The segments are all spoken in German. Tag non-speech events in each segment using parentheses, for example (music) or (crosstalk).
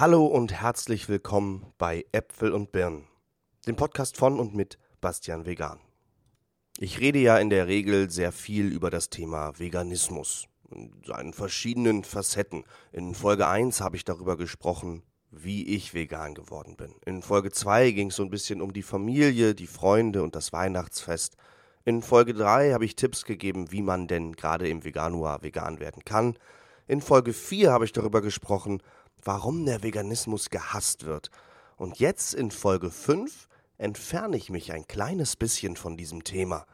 Hallo und herzlich willkommen bei Äpfel und Birnen, dem Podcast von und mit Bastian Vegan. Ich rede ja in der Regel sehr viel über das Thema Veganismus in seinen verschiedenen Facetten. In Folge 1 habe ich darüber gesprochen, wie ich vegan geworden bin. In Folge 2 ging es so ein bisschen um die Familie, die Freunde und das Weihnachtsfest. In Folge 3 habe ich Tipps gegeben, wie man denn gerade im Veganuar vegan werden kann. In Folge 4 habe ich darüber gesprochen, warum der Veganismus gehasst wird. Und jetzt in Folge 5 entferne ich mich ein kleines bisschen von diesem Thema.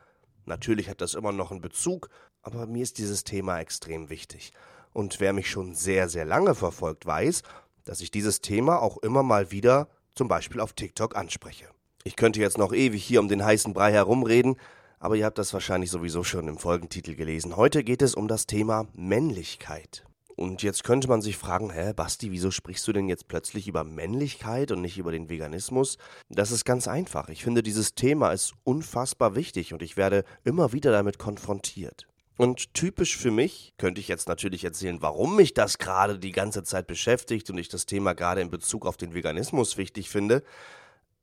Natürlich hat das immer noch einen Bezug, aber mir ist dieses Thema extrem wichtig. Und wer mich schon sehr, sehr lange verfolgt, weiß, dass ich dieses Thema auch immer mal wieder zum Beispiel auf TikTok anspreche. Ich könnte jetzt noch ewig hier um den heißen Brei herumreden, aber ihr habt das wahrscheinlich sowieso schon im Folgentitel gelesen. Heute geht es um das Thema Männlichkeit. Und jetzt könnte man sich fragen, hä, Basti, wieso sprichst du denn jetzt plötzlich über Männlichkeit und nicht über den Veganismus? Das ist ganz einfach. Ich finde, dieses Thema ist unfassbar wichtig und ich werde immer wieder damit konfrontiert. Und typisch für mich könnte ich jetzt natürlich erzählen, warum mich das gerade die ganze Zeit beschäftigt und ich das Thema gerade in Bezug auf den Veganismus wichtig finde.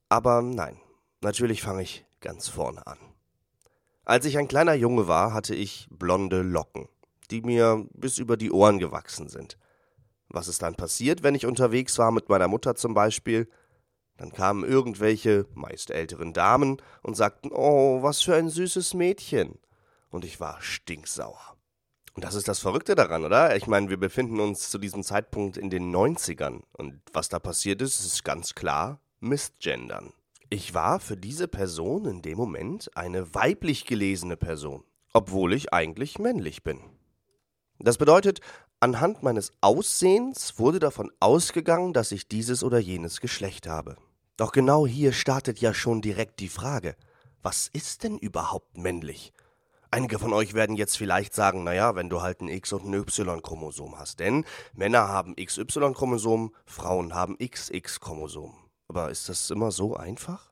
Aber nein, natürlich fange ich ganz vorne an. Als ich ein kleiner Junge war, hatte ich blonde Locken die mir bis über die Ohren gewachsen sind. Was ist dann passiert, wenn ich unterwegs war mit meiner Mutter zum Beispiel? Dann kamen irgendwelche, meist älteren Damen und sagten, oh, was für ein süßes Mädchen. Und ich war stinksauer. Und das ist das Verrückte daran, oder? Ich meine, wir befinden uns zu diesem Zeitpunkt in den 90ern. Und was da passiert ist, ist ganz klar Missgendern. Ich war für diese Person in dem Moment eine weiblich gelesene Person, obwohl ich eigentlich männlich bin. Das bedeutet, anhand meines Aussehens wurde davon ausgegangen, dass ich dieses oder jenes Geschlecht habe. Doch genau hier startet ja schon direkt die Frage, was ist denn überhaupt männlich? Einige von euch werden jetzt vielleicht sagen, naja, wenn du halt ein X und ein Y-Chromosom hast, denn Männer haben XY-Chromosom, Frauen haben XX-Chromosom. Aber ist das immer so einfach?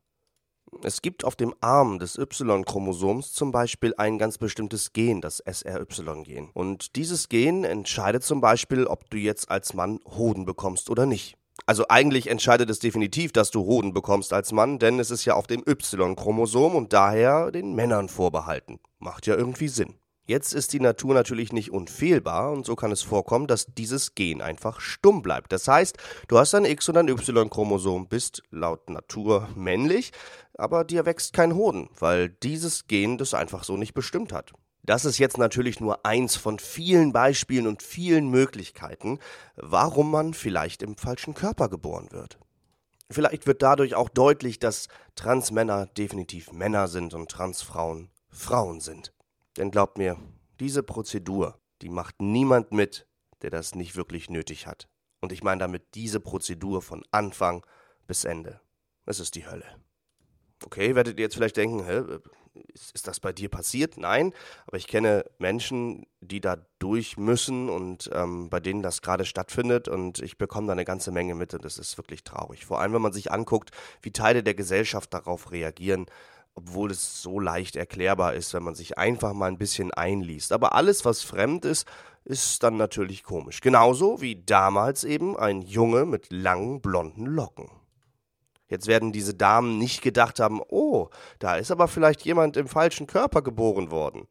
Es gibt auf dem Arm des Y-Chromosoms zum Beispiel ein ganz bestimmtes Gen, das SRY-Gen. Und dieses Gen entscheidet zum Beispiel, ob du jetzt als Mann Hoden bekommst oder nicht. Also eigentlich entscheidet es definitiv, dass du Hoden bekommst als Mann, denn es ist ja auf dem Y-Chromosom und daher den Männern vorbehalten. Macht ja irgendwie Sinn. Jetzt ist die Natur natürlich nicht unfehlbar und so kann es vorkommen, dass dieses Gen einfach stumm bleibt. Das heißt, du hast ein X- und ein Y-Chromosom, bist laut Natur männlich, aber dir wächst kein Hoden, weil dieses Gen das einfach so nicht bestimmt hat. Das ist jetzt natürlich nur eins von vielen Beispielen und vielen Möglichkeiten, warum man vielleicht im falschen Körper geboren wird. Vielleicht wird dadurch auch deutlich, dass Transmänner definitiv Männer sind und Transfrauen Frauen sind. Denn glaubt mir, diese Prozedur, die macht niemand mit, der das nicht wirklich nötig hat. Und ich meine damit diese Prozedur von Anfang bis Ende. Es ist die Hölle. Okay, werdet ihr jetzt vielleicht denken, hä, ist, ist, das bei dir passiert? Nein, aber ich kenne Menschen, die da durch müssen und ähm, bei denen das gerade stattfindet und ich bekomme da eine ganze Menge mit und das ist wirklich traurig. Vor allem, wenn man sich anguckt, wie Teile der Gesellschaft darauf reagieren obwohl es so leicht erklärbar ist, wenn man sich einfach mal ein bisschen einliest. Aber alles, was fremd ist, ist dann natürlich komisch. Genauso wie damals eben ein Junge mit langen blonden Locken. Jetzt werden diese Damen nicht gedacht haben, oh, da ist aber vielleicht jemand im falschen Körper geboren worden,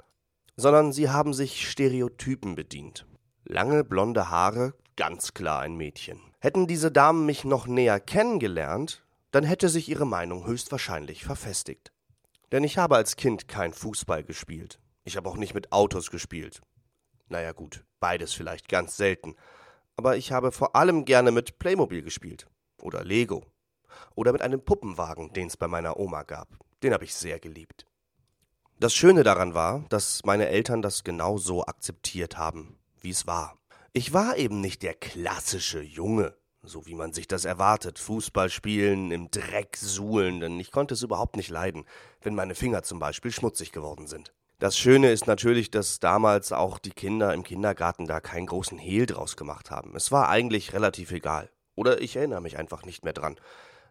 sondern sie haben sich Stereotypen bedient. Lange blonde Haare, ganz klar ein Mädchen. Hätten diese Damen mich noch näher kennengelernt, dann hätte sich ihre Meinung höchstwahrscheinlich verfestigt. Denn ich habe als Kind kein Fußball gespielt. Ich habe auch nicht mit Autos gespielt. Naja gut, beides vielleicht ganz selten. Aber ich habe vor allem gerne mit Playmobil gespielt. Oder Lego. Oder mit einem Puppenwagen, den es bei meiner Oma gab. Den habe ich sehr geliebt. Das Schöne daran war, dass meine Eltern das genau so akzeptiert haben, wie es war. Ich war eben nicht der klassische Junge, so wie man sich das erwartet, Fußball spielen, im Dreck suhlen, denn ich konnte es überhaupt nicht leiden, wenn meine Finger zum Beispiel schmutzig geworden sind. Das Schöne ist natürlich, dass damals auch die Kinder im Kindergarten da keinen großen Hehl draus gemacht haben. Es war eigentlich relativ egal. Oder ich erinnere mich einfach nicht mehr dran.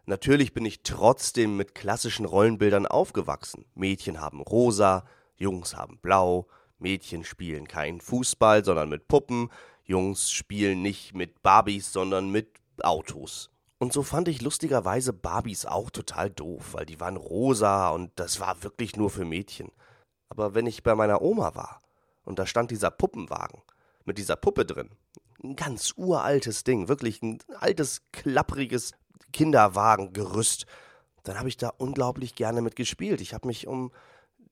Natürlich bin ich trotzdem mit klassischen Rollenbildern aufgewachsen. Mädchen haben rosa, Jungs haben blau, Mädchen spielen keinen Fußball, sondern mit Puppen, Jungs spielen nicht mit Barbies, sondern mit Autos. Und so fand ich lustigerweise Barbies auch total doof, weil die waren rosa und das war wirklich nur für Mädchen. Aber wenn ich bei meiner Oma war und da stand dieser Puppenwagen mit dieser Puppe drin, ein ganz uraltes Ding, wirklich ein altes, klappriges Kinderwagengerüst, dann habe ich da unglaublich gerne mit gespielt. Ich habe mich um,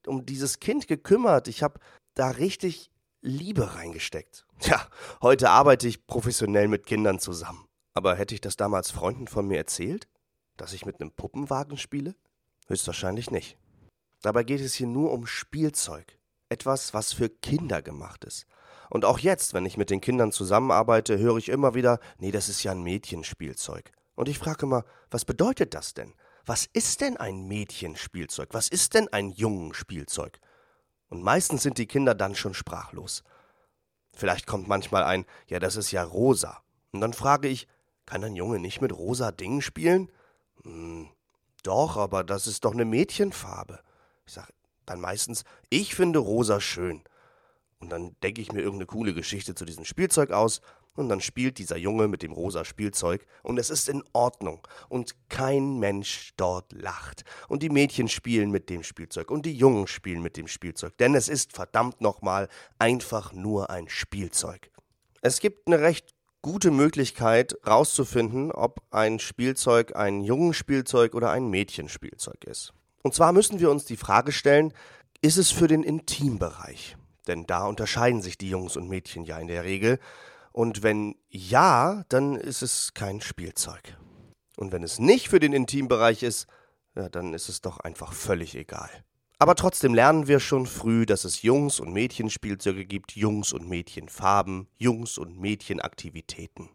um dieses Kind gekümmert. Ich habe da richtig Liebe reingesteckt. Tja, heute arbeite ich professionell mit Kindern zusammen. Aber hätte ich das damals Freunden von mir erzählt? Dass ich mit einem Puppenwagen spiele? Höchstwahrscheinlich nicht. Dabei geht es hier nur um Spielzeug. Etwas, was für Kinder gemacht ist. Und auch jetzt, wenn ich mit den Kindern zusammenarbeite, höre ich immer wieder, nee, das ist ja ein Mädchenspielzeug. Und ich frage immer, was bedeutet das denn? Was ist denn ein Mädchenspielzeug? Was ist denn ein Jungenspielzeug? Und meistens sind die Kinder dann schon sprachlos. Vielleicht kommt manchmal ein, ja, das ist ja rosa. Und dann frage ich, kann ein Junge nicht mit rosa Dingen spielen? Hm, doch, aber das ist doch eine Mädchenfarbe. Ich sage dann meistens, ich finde rosa schön. Und dann denke ich mir irgendeine coole Geschichte zu diesem Spielzeug aus und dann spielt dieser Junge mit dem rosa Spielzeug und es ist in Ordnung und kein Mensch dort lacht. Und die Mädchen spielen mit dem Spielzeug und die Jungen spielen mit dem Spielzeug, denn es ist verdammt nochmal einfach nur ein Spielzeug. Es gibt eine recht gute Möglichkeit rauszufinden, ob ein Spielzeug ein Jungenspielzeug oder ein Mädchenspielzeug ist. Und zwar müssen wir uns die Frage stellen, ist es für den Intimbereich? Denn da unterscheiden sich die Jungs und Mädchen ja in der Regel. Und wenn ja, dann ist es kein Spielzeug. Und wenn es nicht für den Intimbereich ist, ja, dann ist es doch einfach völlig egal. Aber trotzdem lernen wir schon früh, dass es Jungs- und Mädchenspielzeuge gibt, Jungs- und Mädchenfarben, Jungs- und Mädchenaktivitäten.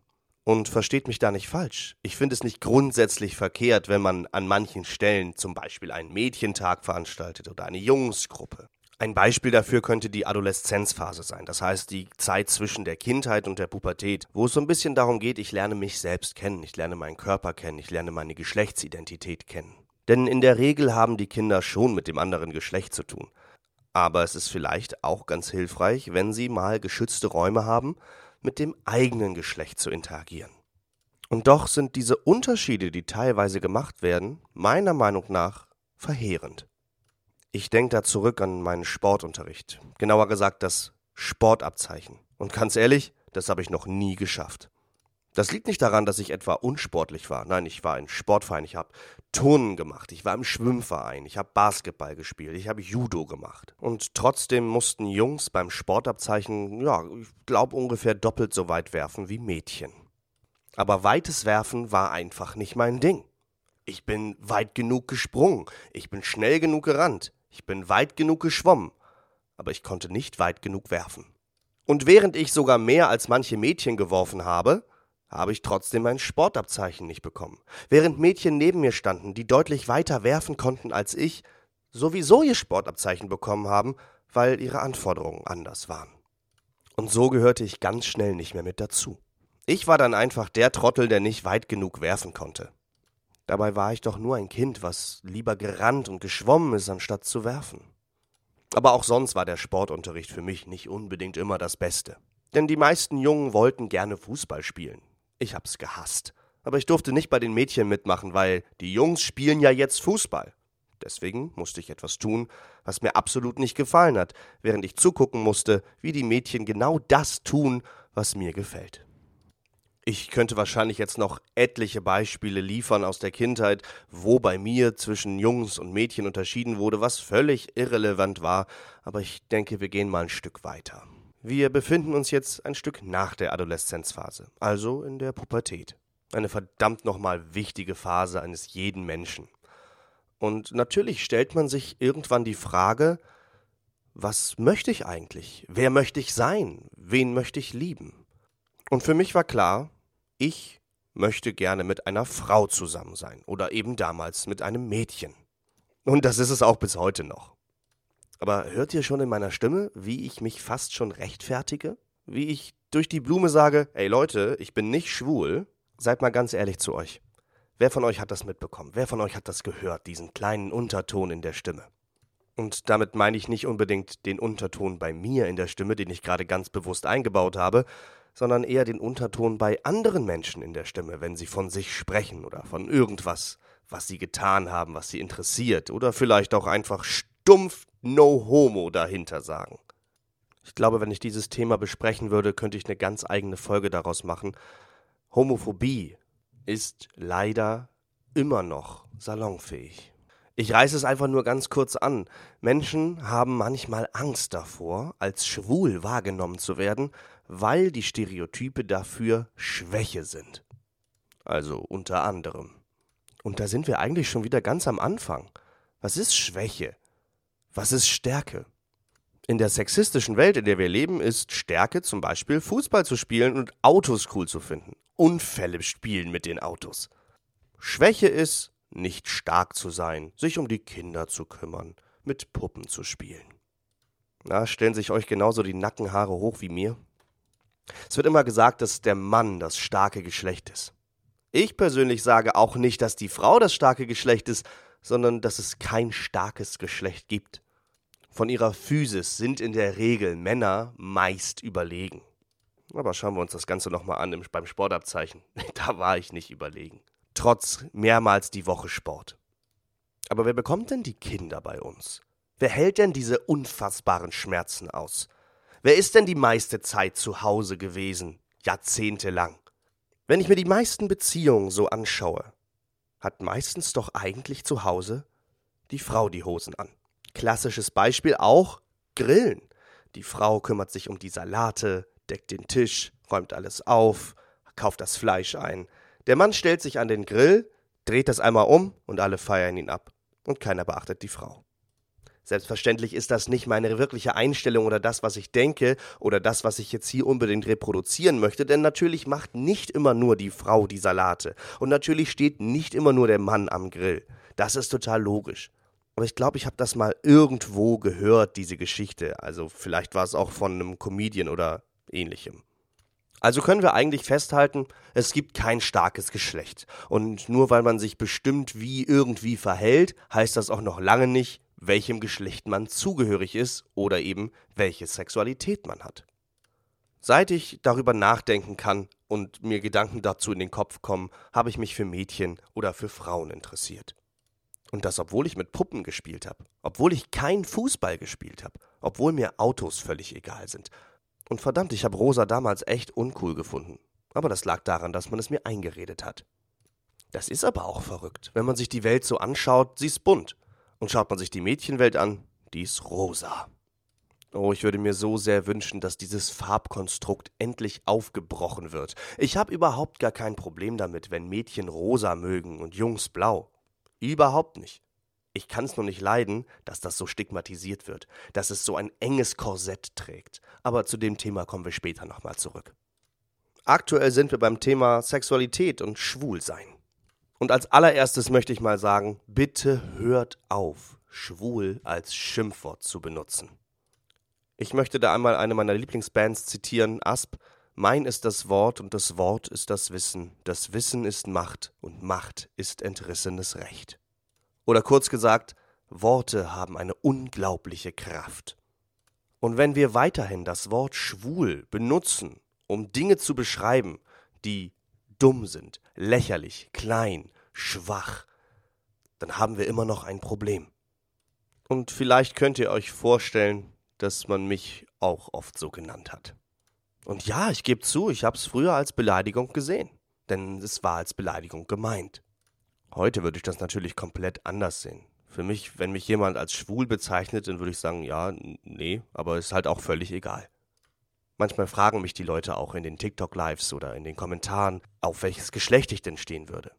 Und versteht mich da nicht falsch. Ich finde es nicht grundsätzlich verkehrt, wenn man an manchen Stellen zum Beispiel einen Mädchentag veranstaltet oder eine Jungsgruppe. Ein Beispiel dafür könnte die Adoleszenzphase sein, das heißt die Zeit zwischen der Kindheit und der Pubertät, wo es so ein bisschen darum geht, ich lerne mich selbst kennen, ich lerne meinen Körper kennen, ich lerne meine Geschlechtsidentität kennen. Denn in der Regel haben die Kinder schon mit dem anderen Geschlecht zu tun. Aber es ist vielleicht auch ganz hilfreich, wenn sie mal geschützte Räume haben, mit dem eigenen Geschlecht zu interagieren. Und doch sind diese Unterschiede, die teilweise gemacht werden, meiner Meinung nach verheerend. Ich denke da zurück an meinen Sportunterricht. Genauer gesagt das Sportabzeichen. Und ganz ehrlich, das habe ich noch nie geschafft. Das liegt nicht daran, dass ich etwa unsportlich war. Nein, ich war ein Sportverein. Ich habe Turnen gemacht. Ich war im Schwimmverein. Ich habe Basketball gespielt. Ich habe Judo gemacht. Und trotzdem mussten Jungs beim Sportabzeichen, ja, ich glaube ungefähr doppelt so weit werfen wie Mädchen. Aber weites Werfen war einfach nicht mein Ding. Ich bin weit genug gesprungen. Ich bin schnell genug gerannt. Ich bin weit genug geschwommen, aber ich konnte nicht weit genug werfen. Und während ich sogar mehr als manche Mädchen geworfen habe, habe ich trotzdem mein Sportabzeichen nicht bekommen. Während Mädchen neben mir standen, die deutlich weiter werfen konnten als ich, sowieso ihr Sportabzeichen bekommen haben, weil ihre Anforderungen anders waren. Und so gehörte ich ganz schnell nicht mehr mit dazu. Ich war dann einfach der Trottel, der nicht weit genug werfen konnte. Dabei war ich doch nur ein Kind, was lieber gerannt und geschwommen ist, anstatt zu werfen. Aber auch sonst war der Sportunterricht für mich nicht unbedingt immer das Beste. Denn die meisten Jungen wollten gerne Fußball spielen. Ich hab's gehasst. Aber ich durfte nicht bei den Mädchen mitmachen, weil die Jungs spielen ja jetzt Fußball. Deswegen musste ich etwas tun, was mir absolut nicht gefallen hat, während ich zugucken musste, wie die Mädchen genau das tun, was mir gefällt. Ich könnte wahrscheinlich jetzt noch etliche Beispiele liefern aus der Kindheit, wo bei mir zwischen Jungs und Mädchen unterschieden wurde, was völlig irrelevant war, aber ich denke, wir gehen mal ein Stück weiter. Wir befinden uns jetzt ein Stück nach der Adoleszenzphase, also in der Pubertät. Eine verdammt nochmal wichtige Phase eines jeden Menschen. Und natürlich stellt man sich irgendwann die Frage, was möchte ich eigentlich? Wer möchte ich sein? Wen möchte ich lieben? Und für mich war klar, ich möchte gerne mit einer Frau zusammen sein oder eben damals mit einem Mädchen. Und das ist es auch bis heute noch. Aber hört ihr schon in meiner Stimme, wie ich mich fast schon rechtfertige? Wie ich durch die Blume sage, ey Leute, ich bin nicht schwul? Seid mal ganz ehrlich zu euch. Wer von euch hat das mitbekommen? Wer von euch hat das gehört, diesen kleinen Unterton in der Stimme? Und damit meine ich nicht unbedingt den Unterton bei mir in der Stimme, den ich gerade ganz bewusst eingebaut habe, sondern eher den Unterton bei anderen Menschen in der Stimme, wenn sie von sich sprechen oder von irgendwas, was sie getan haben, was sie interessiert, oder vielleicht auch einfach stumpf No Homo dahinter sagen. Ich glaube, wenn ich dieses Thema besprechen würde, könnte ich eine ganz eigene Folge daraus machen. Homophobie ist leider immer noch salonfähig. Ich reiße es einfach nur ganz kurz an. Menschen haben manchmal Angst davor, als schwul wahrgenommen zu werden, weil die Stereotype dafür Schwäche sind. Also unter anderem. Und da sind wir eigentlich schon wieder ganz am Anfang. Was ist Schwäche? Was ist Stärke? In der sexistischen Welt, in der wir leben, ist Stärke zum Beispiel Fußball zu spielen und Autos cool zu finden. Unfälle spielen mit den Autos. Schwäche ist, nicht stark zu sein, sich um die Kinder zu kümmern, mit Puppen zu spielen. Na, stellen sich euch genauso die Nackenhaare hoch wie mir? Es wird immer gesagt, dass der Mann das starke Geschlecht ist. Ich persönlich sage auch nicht, dass die Frau das starke Geschlecht ist, sondern dass es kein starkes Geschlecht gibt. Von ihrer Physis sind in der Regel Männer meist überlegen. Aber schauen wir uns das Ganze nochmal an beim Sportabzeichen. (laughs) Da war ich nicht überlegen trotz mehrmals die Woche Sport. Aber wer bekommt denn die Kinder bei uns? Wer hält denn diese unfassbaren Schmerzen aus? Wer ist denn die meiste Zeit zu Hause gewesen, jahrzehntelang? Wenn ich mir die meisten Beziehungen so anschaue, hat meistens doch eigentlich zu Hause die Frau die Hosen an. Klassisches Beispiel auch Grillen. Die Frau kümmert sich um die Salate, deckt den Tisch, räumt alles auf, kauft das Fleisch ein, der Mann stellt sich an den Grill, dreht das einmal um und alle feiern ihn ab. Und keiner beachtet die Frau. Selbstverständlich ist das nicht meine wirkliche Einstellung oder das, was ich denke oder das, was ich jetzt hier unbedingt reproduzieren möchte, denn natürlich macht nicht immer nur die Frau die Salate und natürlich steht nicht immer nur der Mann am Grill. Das ist total logisch. Aber ich glaube, ich habe das mal irgendwo gehört, diese Geschichte. Also vielleicht war es auch von einem Comedian oder ähnlichem. Also können wir eigentlich festhalten, es gibt kein starkes Geschlecht. Und nur weil man sich bestimmt wie irgendwie verhält, heißt das auch noch lange nicht, welchem Geschlecht man zugehörig ist oder eben welche Sexualität man hat. Seit ich darüber nachdenken kann und mir Gedanken dazu in den Kopf kommen, habe ich mich für Mädchen oder für Frauen interessiert. Und das, obwohl ich mit Puppen gespielt habe, obwohl ich kein Fußball gespielt habe, obwohl mir Autos völlig egal sind, und verdammt, ich habe Rosa damals echt uncool gefunden. Aber das lag daran, dass man es mir eingeredet hat. Das ist aber auch verrückt. Wenn man sich die Welt so anschaut, sie ist bunt. Und schaut man sich die Mädchenwelt an, die ist rosa. Oh, ich würde mir so sehr wünschen, dass dieses Farbkonstrukt endlich aufgebrochen wird. Ich habe überhaupt gar kein Problem damit, wenn Mädchen rosa mögen und Jungs blau. Überhaupt nicht. Ich kann es nur nicht leiden, dass das so stigmatisiert wird, dass es so ein enges Korsett trägt. Aber zu dem Thema kommen wir später nochmal zurück. Aktuell sind wir beim Thema Sexualität und Schwulsein. Und als allererstes möchte ich mal sagen, bitte hört auf, schwul als Schimpfwort zu benutzen. Ich möchte da einmal eine meiner Lieblingsbands zitieren, Asp. Mein ist das Wort und das Wort ist das Wissen. Das Wissen ist Macht und Macht ist entrissenes Recht. Oder kurz gesagt, Worte haben eine unglaubliche Kraft. Und wenn wir weiterhin das Wort schwul benutzen, um Dinge zu beschreiben, die dumm sind, lächerlich, klein, schwach, dann haben wir immer noch ein Problem. Und vielleicht könnt ihr euch vorstellen, dass man mich auch oft so genannt hat. Und ja, ich gebe zu, ich habe es früher als Beleidigung gesehen, denn es war als Beleidigung gemeint. Heute würde ich das natürlich komplett anders sehen. Für mich, wenn mich jemand als schwul bezeichnet, dann würde ich sagen, ja, nee, aber ist halt auch völlig egal. Manchmal fragen mich die Leute auch in den TikTok-Lives oder in den Kommentaren, auf welches Geschlecht ich denn stehen würde.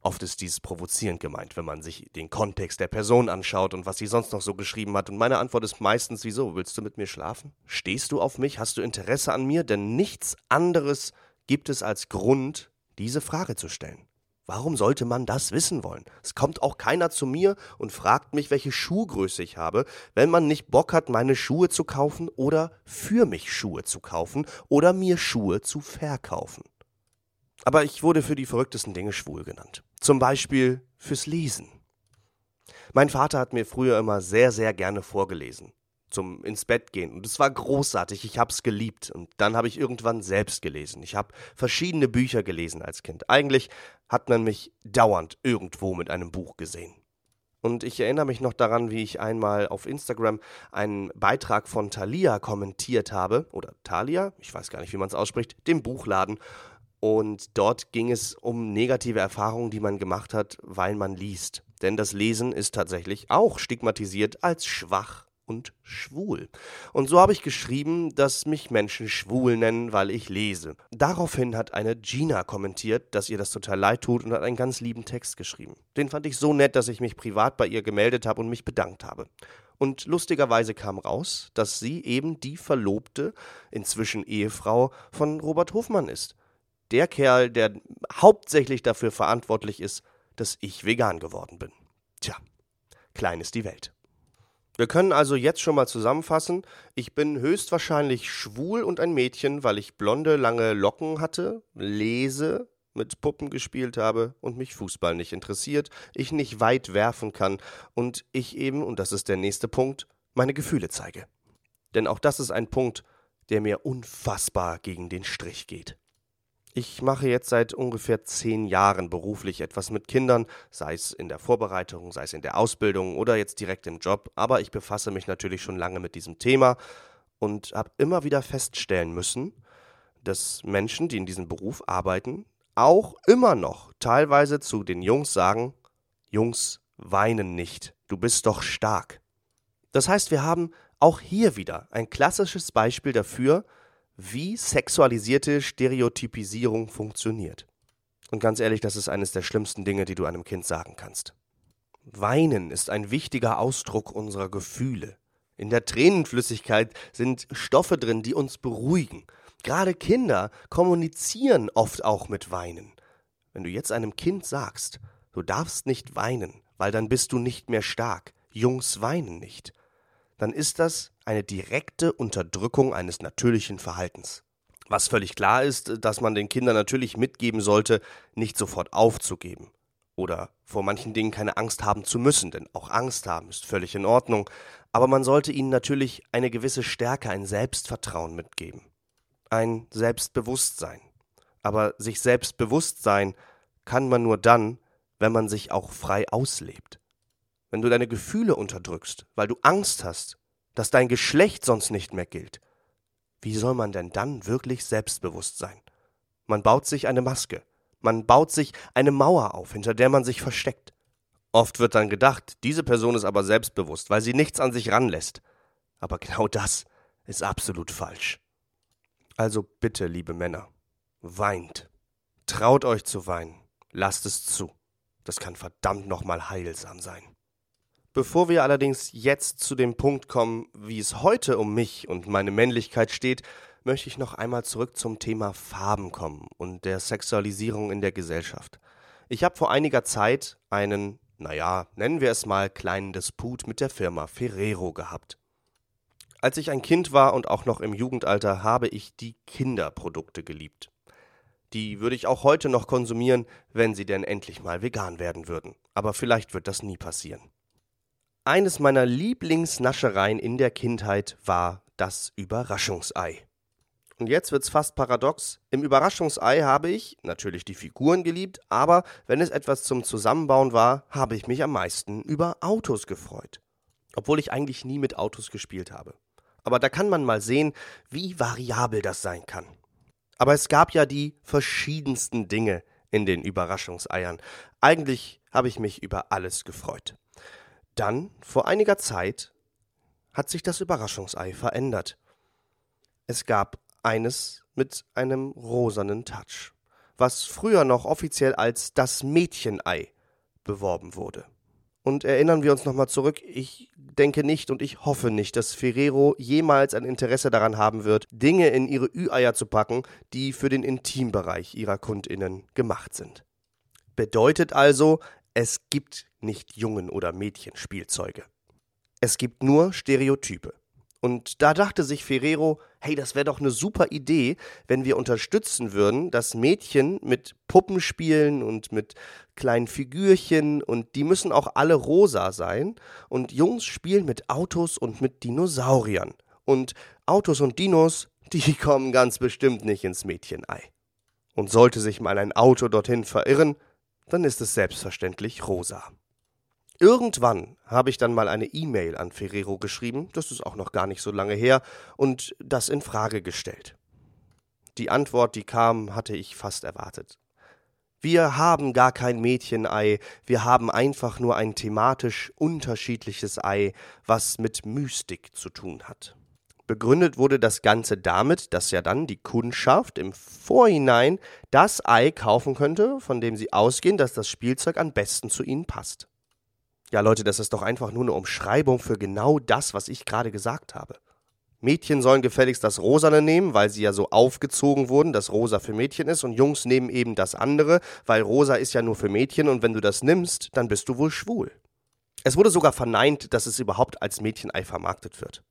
Oft ist dies provozierend gemeint, wenn man sich den Kontext der Person anschaut und was sie sonst noch so geschrieben hat. Und meine Antwort ist meistens, wieso? Willst du mit mir schlafen? Stehst du auf mich? Hast du Interesse an mir? Denn nichts anderes gibt es als Grund, diese Frage zu stellen. Warum sollte man das wissen wollen? Es kommt auch keiner zu mir und fragt mich, welche Schuhgröße ich habe, wenn man nicht Bock hat, meine Schuhe zu kaufen oder für mich Schuhe zu kaufen oder mir Schuhe zu verkaufen. Aber ich wurde für die verrücktesten Dinge schwul genannt. Zum Beispiel fürs Lesen. Mein Vater hat mir früher immer sehr, sehr gerne vorgelesen. Zum ins Bett gehen. Und es war großartig, ich habe es geliebt. Und dann habe ich irgendwann selbst gelesen. Ich habe verschiedene Bücher gelesen als Kind. Eigentlich hat man mich dauernd irgendwo mit einem Buch gesehen. Und ich erinnere mich noch daran, wie ich einmal auf Instagram einen Beitrag von Thalia kommentiert habe, oder Thalia, ich weiß gar nicht, wie man es ausspricht, dem Buchladen. Und dort ging es um negative Erfahrungen, die man gemacht hat, weil man liest. Denn das Lesen ist tatsächlich auch stigmatisiert als schwach und schwul. Und so habe ich geschrieben, dass mich Menschen schwul nennen, weil ich lese. Daraufhin hat eine Gina kommentiert, dass ihr das total leid tut und hat einen ganz lieben Text geschrieben. Den fand ich so nett, dass ich mich privat bei ihr gemeldet habe und mich bedankt habe. Und lustigerweise kam raus, dass sie eben die Verlobte, inzwischen Ehefrau von Robert Hofmann ist. Der Kerl, der hauptsächlich dafür verantwortlich ist, dass ich vegan geworden bin. Tja, klein ist die Welt. Wir können also jetzt schon mal zusammenfassen, ich bin höchstwahrscheinlich schwul und ein Mädchen, weil ich blonde, lange Locken hatte, lese, mit Puppen gespielt habe und mich Fußball nicht interessiert, ich nicht weit werfen kann und ich eben, und das ist der nächste Punkt, meine Gefühle zeige. Denn auch das ist ein Punkt, der mir unfassbar gegen den Strich geht. Ich mache jetzt seit ungefähr zehn Jahren beruflich etwas mit Kindern, sei es in der Vorbereitung, sei es in der Ausbildung oder jetzt direkt im Job, aber ich befasse mich natürlich schon lange mit diesem Thema und habe immer wieder feststellen müssen, dass Menschen, die in diesem Beruf arbeiten, auch immer noch teilweise zu den Jungs sagen, Jungs, weinen nicht, du bist doch stark. Das heißt, wir haben auch hier wieder ein klassisches Beispiel dafür, wie sexualisierte Stereotypisierung funktioniert. Und ganz ehrlich, das ist eines der schlimmsten Dinge, die du einem Kind sagen kannst. Weinen ist ein wichtiger Ausdruck unserer Gefühle. In der Tränenflüssigkeit sind Stoffe drin, die uns beruhigen. Gerade Kinder kommunizieren oft auch mit Weinen. Wenn du jetzt einem Kind sagst, du darfst nicht weinen, weil dann bist du nicht mehr stark, Jungs weinen nicht, dann ist das eine direkte Unterdrückung eines natürlichen Verhaltens. Was völlig klar ist, dass man den Kindern natürlich mitgeben sollte, nicht sofort aufzugeben. Oder vor manchen Dingen keine Angst haben zu müssen, denn auch Angst haben ist völlig in Ordnung. Aber man sollte ihnen natürlich eine gewisse Stärke, ein Selbstvertrauen mitgeben. Ein Selbstbewusstsein. Aber sich selbstbewusst sein kann man nur dann, wenn man sich auch frei auslebt wenn du deine Gefühle unterdrückst, weil du Angst hast, dass dein Geschlecht sonst nicht mehr gilt, wie soll man denn dann wirklich selbstbewusst sein? Man baut sich eine Maske, man baut sich eine Mauer auf, hinter der man sich versteckt. Oft wird dann gedacht, diese Person ist aber selbstbewusst, weil sie nichts an sich ranlässt. Aber genau das ist absolut falsch. Also bitte, liebe Männer, weint. Traut euch zu weinen. Lasst es zu. Das kann verdammt nochmal heilsam sein. Bevor wir allerdings jetzt zu dem Punkt kommen, wie es heute um mich und meine Männlichkeit steht, möchte ich noch einmal zurück zum Thema Farben kommen und der Sexualisierung in der Gesellschaft. Ich habe vor einiger Zeit einen, naja, nennen wir es mal kleinen Disput mit der Firma Ferrero gehabt. Als ich ein Kind war und auch noch im Jugendalter, habe ich die Kinderprodukte geliebt. Die würde ich auch heute noch konsumieren, wenn sie denn endlich mal vegan werden würden. Aber vielleicht wird das nie passieren. Eines meiner Lieblingsnaschereien in der Kindheit war das Überraschungsei. Und jetzt wird's fast paradox. Im Überraschungsei habe ich natürlich die Figuren geliebt, aber wenn es etwas zum Zusammenbauen war, habe ich mich am meisten über Autos gefreut. Obwohl ich eigentlich nie mit Autos gespielt habe. Aber da kann man mal sehen, wie variabel das sein kann. Aber es gab ja die verschiedensten Dinge in den Überraschungseiern. Eigentlich habe ich mich über alles gefreut. Dann, vor einiger Zeit, hat sich das Überraschungsei verändert. Es gab eines mit einem rosanen Touch, was früher noch offiziell als das Mädchenei beworben wurde. Und erinnern wir uns nochmal zurück, ich denke nicht und ich hoffe nicht, dass Ferrero jemals ein Interesse daran haben wird, Dinge in ihre Ü-Eier zu packen, die für den Intimbereich ihrer Kundinnen gemacht sind. Bedeutet also, es gibt nicht Jungen- oder Mädchenspielzeuge. Es gibt nur Stereotype. Und da dachte sich Ferrero, hey, das wäre doch eine super Idee, wenn wir unterstützen würden, dass Mädchen mit Puppen spielen und mit kleinen Figürchen und die müssen auch alle rosa sein und Jungs spielen mit Autos und mit Dinosauriern. Und Autos und Dinos, (laughs) die kommen ganz bestimmt nicht ins Mädchenei. Und sollte sich mal ein Auto dorthin verirren, dann ist es selbstverständlich rosa. Irgendwann habe ich dann mal eine E-Mail an Ferrero geschrieben, das ist auch noch gar nicht so lange her, und das in Frage gestellt. Die Antwort, die kam, hatte ich fast erwartet. Wir haben gar kein Mädchenei, wir haben einfach nur ein thematisch unterschiedliches Ei, was mit Mystik zu tun hat. Begründet wurde das Ganze damit, dass ja dann die Kundschaft im Vorhinein das Ei kaufen könnte, von dem sie ausgehen, dass das Spielzeug am besten zu ihnen passt. Ja, Leute, das ist doch einfach nur eine Umschreibung für genau das, was ich gerade gesagt habe. Mädchen sollen gefälligst das Rosane nehmen, weil sie ja so aufgezogen wurden, dass Rosa für Mädchen ist, und Jungs nehmen eben das andere, weil Rosa ist ja nur für Mädchen, und wenn du das nimmst, dann bist du wohl schwul. Es wurde sogar verneint, dass es überhaupt als Mädchenei vermarktet wird.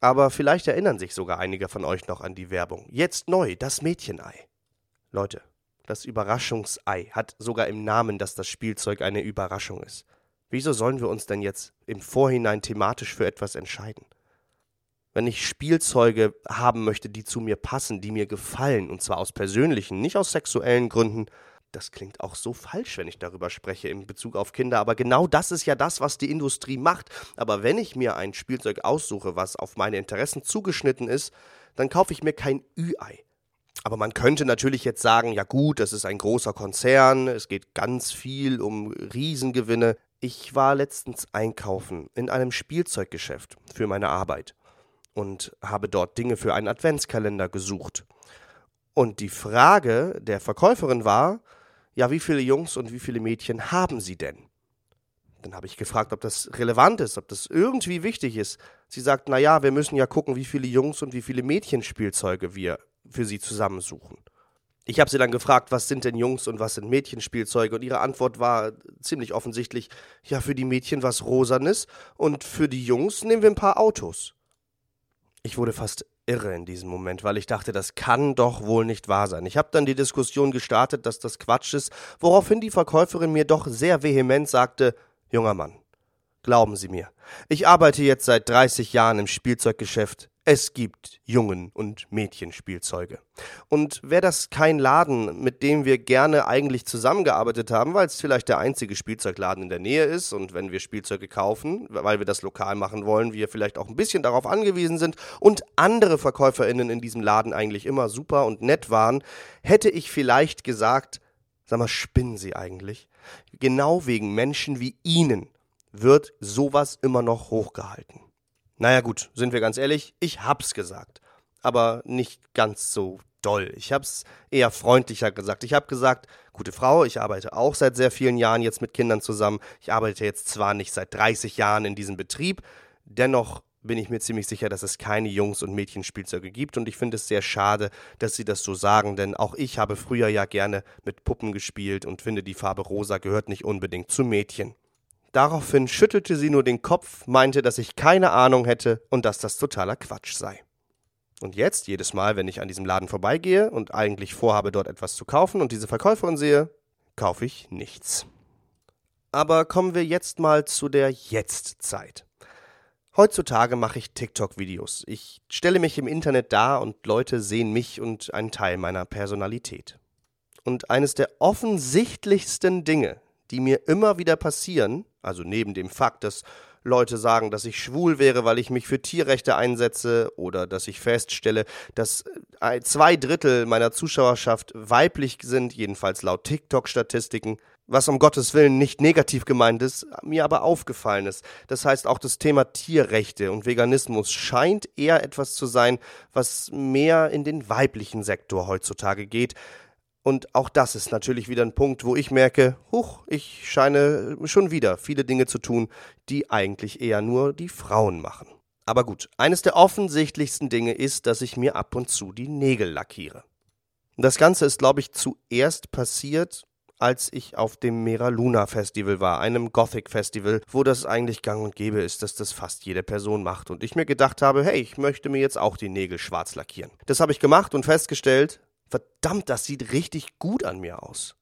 Aber vielleicht erinnern sich sogar einige von euch noch an die Werbung. Jetzt neu, das Mädchenei. Leute, das Überraschungsei hat sogar im Namen, dass das Spielzeug eine Überraschung ist. Wieso sollen wir uns denn jetzt im Vorhinein thematisch für etwas entscheiden? Wenn ich Spielzeuge haben möchte, die zu mir passen, die mir gefallen, und zwar aus persönlichen, nicht aus sexuellen Gründen, das klingt auch so falsch, wenn ich darüber spreche in Bezug auf Kinder, aber genau das ist ja das, was die Industrie macht. Aber wenn ich mir ein Spielzeug aussuche, was auf meine Interessen zugeschnitten ist, dann kaufe ich mir kein Ü-Ei. Aber man könnte natürlich jetzt sagen, ja gut, das ist ein großer Konzern, es geht ganz viel um Riesengewinne. Ich war letztens einkaufen in einem Spielzeuggeschäft für meine Arbeit und habe dort Dinge für einen Adventskalender gesucht. Und die Frage der Verkäuferin war, ja, wie viele Jungs und wie viele Mädchen haben Sie denn? Dann habe ich gefragt, ob das relevant ist, ob das irgendwie wichtig ist. Sie sagt, na ja, wir müssen ja gucken, wie viele Jungs und wie viele Mädchenspielzeuge wir für Sie zusammensuchen. Ich habe sie dann gefragt, was sind denn Jungs und was sind Mädchenspielzeuge? Und ihre Antwort war ziemlich offensichtlich, ja, für die Mädchen was Rosanes und für die Jungs nehmen wir ein paar Autos. Ich wurde fast irre in diesem Moment, weil ich dachte, das kann doch wohl nicht wahr sein. Ich habe dann die Diskussion gestartet, dass das Quatsch ist, woraufhin die Verkäuferin mir doch sehr vehement sagte, junger Mann, glauben Sie mir, ich arbeite jetzt seit 30 Jahren im Spielzeuggeschäft, es gibt Jungen- und Mädchenspielzeuge. Und wäre das kein Laden, mit dem wir gerne eigentlich zusammengearbeitet haben, weil es vielleicht der einzige Spielzeugladen in der Nähe ist und wenn wir Spielzeuge kaufen, weil wir das lokal machen wollen, wir vielleicht auch ein bisschen darauf angewiesen sind und andere VerkäuferInnen in diesem Laden eigentlich immer super und nett waren, hätte ich vielleicht gesagt, sag mal, spinnen Sie eigentlich? Genau wegen Menschen wie Ihnen wird sowas immer noch hochgehalten. Naja gut, sind wir ganz ehrlich, ich hab's gesagt. Aber nicht ganz so doll. Ich hab's eher freundlicher gesagt. Ich hab gesagt, gute Frau, ich arbeite auch seit sehr vielen Jahren jetzt mit Kindern zusammen. Ich arbeite jetzt zwar nicht seit 30 Jahren in diesem Betrieb, dennoch bin ich mir ziemlich sicher, dass es keine Jungs- und Mädchenspielzeuge gibt und ich finde es sehr schade, dass sie das so sagen, denn auch ich habe früher ja gerne mit Puppen gespielt und finde, die Farbe rosa gehört nicht unbedingt zu Mädchen. Daraufhin schüttelte sie nur den Kopf, meinte, dass ich keine Ahnung hätte und dass das totaler Quatsch sei. Und jetzt, jedes Mal, wenn ich an diesem Laden vorbeigehe und eigentlich vorhabe, dort etwas zu kaufen und diese Verkäuferin sehe, kaufe ich nichts. Aber kommen wir jetzt mal zu der Jetztzeit. Heutzutage mache ich TikTok-Videos. Ich stelle mich im Internet dar und Leute sehen mich und einen Teil meiner Personalität. Und eines der offensichtlichsten Dinge, die mir immer wieder passieren, also neben dem Fakt, dass Leute sagen, dass ich schwul wäre, weil ich mich für Tierrechte einsetze oder dass ich feststelle, dass äh, zwei Drittel meiner Zuschauerschaft weiblich sind, jedenfalls laut TikTok-Statistiken, was um Gottes Willen nicht negativ gemeint ist, mir aber aufgefallen ist. Das heißt, auch das Thema Tierrechte und Veganismus scheint eher etwas zu sein, was mehr in den weiblichen Sektor heutzutage geht, und auch das ist natürlich wieder ein Punkt, wo ich merke, huch, ich scheine schon wieder viele Dinge zu tun, die eigentlich eher nur die Frauen machen. Aber gut, eines der offensichtlichsten Dinge ist, dass ich mir ab und zu die Nägel lackiere. Das Ganze ist, glaube ich, zuerst passiert, als ich auf dem Mera Luna Festival war, einem Gothic Festival, wo das eigentlich gang und gäbe ist, dass das fast jede Person macht. Und ich mir gedacht habe, hey, ich möchte mir jetzt auch die Nägel schwarz lackieren. Das habe ich gemacht und festgestellt, verdammt, das sieht richtig gut an mir aus.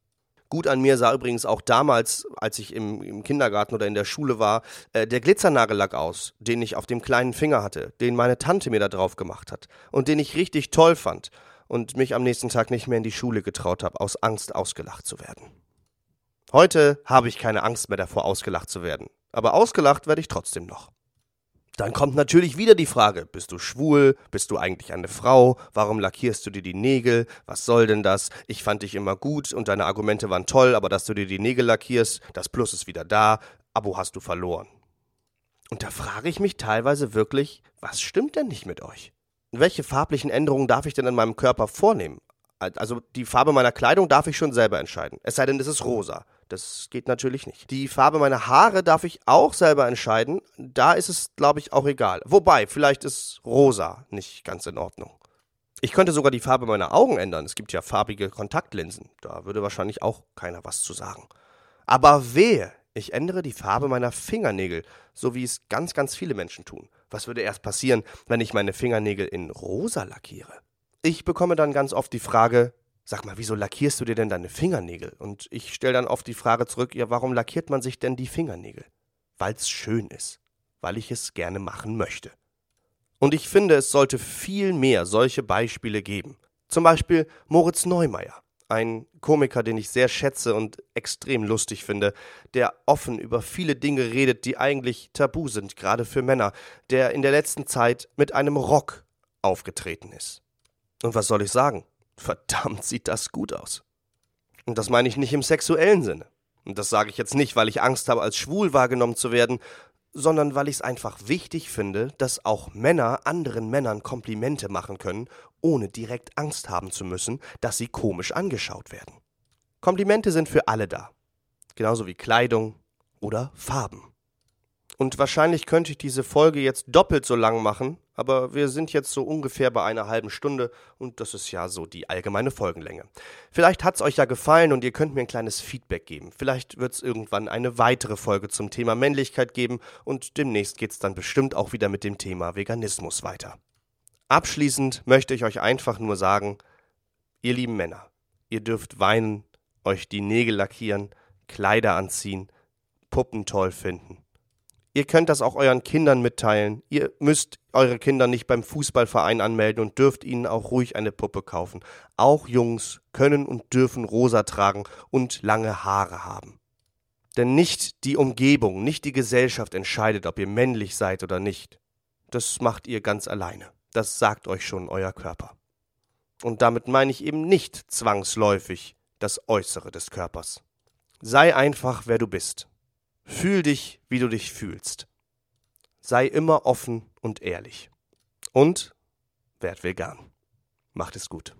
Gut an mir sah übrigens auch damals, als ich im, im Kindergarten oder in der Schule war, äh, der Glitzernagellack aus, den ich auf dem kleinen Finger hatte, den meine Tante mir da drauf gemacht hat und den ich richtig toll fand und mich am nächsten Tag nicht mehr in die Schule getraut habe, aus Angst ausgelacht zu werden. Heute habe ich keine Angst mehr davor, ausgelacht zu werden, aber ausgelacht werde ich trotzdem noch. Dann kommt natürlich wieder die Frage, bist du schwul? Bist du eigentlich eine Frau? Warum lackierst du dir die Nägel? Was soll denn das? Ich fand dich immer gut und deine Argumente waren toll, aber dass du dir die Nägel lackierst, das Plus ist wieder da, Abo hast du verloren. Und da frage ich mich teilweise wirklich, was stimmt denn nicht mit euch? Welche farblichen Änderungen darf ich denn in meinem Körper vornehmen? Also die Farbe meiner Kleidung darf ich schon selber entscheiden. Es sei denn, es ist rosa. Das geht natürlich nicht. Die Farbe meiner Haare darf ich auch selber entscheiden. Da ist es, glaube ich, auch egal. Wobei, vielleicht ist rosa nicht ganz in Ordnung. Ich könnte sogar die Farbe meiner Augen ändern. Es gibt ja farbige Kontaktlinsen. Da würde wahrscheinlich auch keiner was zu sagen. Aber wehe, ich ändere die Farbe meiner Fingernägel, so wie es ganz, ganz viele Menschen tun. Was würde erst passieren, wenn ich meine Fingernägel in rosa lackiere? Ich bekomme dann ganz oft die Frage, Sag mal, wieso lackierst du dir denn deine Fingernägel? Und ich stelle dann oft die Frage zurück, ja, warum lackiert man sich denn die Fingernägel? Weil's schön ist, weil ich es gerne machen möchte. Und ich finde, es sollte viel mehr solche Beispiele geben. Zum Beispiel Moritz Neumeier, ein Komiker, den ich sehr schätze und extrem lustig finde, der offen über viele Dinge redet, die eigentlich tabu sind, gerade für Männer, der in der letzten Zeit mit einem Rock aufgetreten ist. Und was soll ich sagen? Verdammt, sieht das gut aus. Und das meine ich nicht im sexuellen Sinne. Und das sage ich jetzt nicht, weil ich Angst habe, als schwul wahrgenommen zu werden, sondern weil ich es einfach wichtig finde, dass auch Männer anderen Männern Komplimente machen können, ohne direkt Angst haben zu müssen, dass sie komisch angeschaut werden. Komplimente sind für alle da. Genauso wie Kleidung oder Farben. Und wahrscheinlich könnte ich diese Folge jetzt doppelt so lang machen, aber wir sind jetzt so ungefähr bei einer halben Stunde und das ist ja so die allgemeine Folgenlänge. Vielleicht hat es euch ja gefallen und ihr könnt mir ein kleines Feedback geben. Vielleicht wird es irgendwann eine weitere Folge zum Thema Männlichkeit geben und demnächst geht es dann bestimmt auch wieder mit dem Thema Veganismus weiter. Abschließend möchte ich euch einfach nur sagen, ihr lieben Männer, ihr dürft weinen, euch die Nägel lackieren, Kleider anziehen, Puppen toll finden. Ihr könnt das auch euren Kindern mitteilen. Ihr müsst eure Kinder nicht beim Fußballverein anmelden und dürft ihnen auch ruhig eine Puppe kaufen. Auch Jungs können und dürfen rosa tragen und lange Haare haben. Denn nicht die Umgebung, nicht die Gesellschaft entscheidet, ob ihr männlich seid oder nicht. Das macht ihr ganz alleine. Das sagt euch schon euer Körper. Und damit meine ich eben nicht zwangsläufig das Äußere des Körpers. Sei einfach, wer du bist. Fühl dich, wie du dich fühlst. Sei immer offen und ehrlich. Und werd vegan. Macht es gut.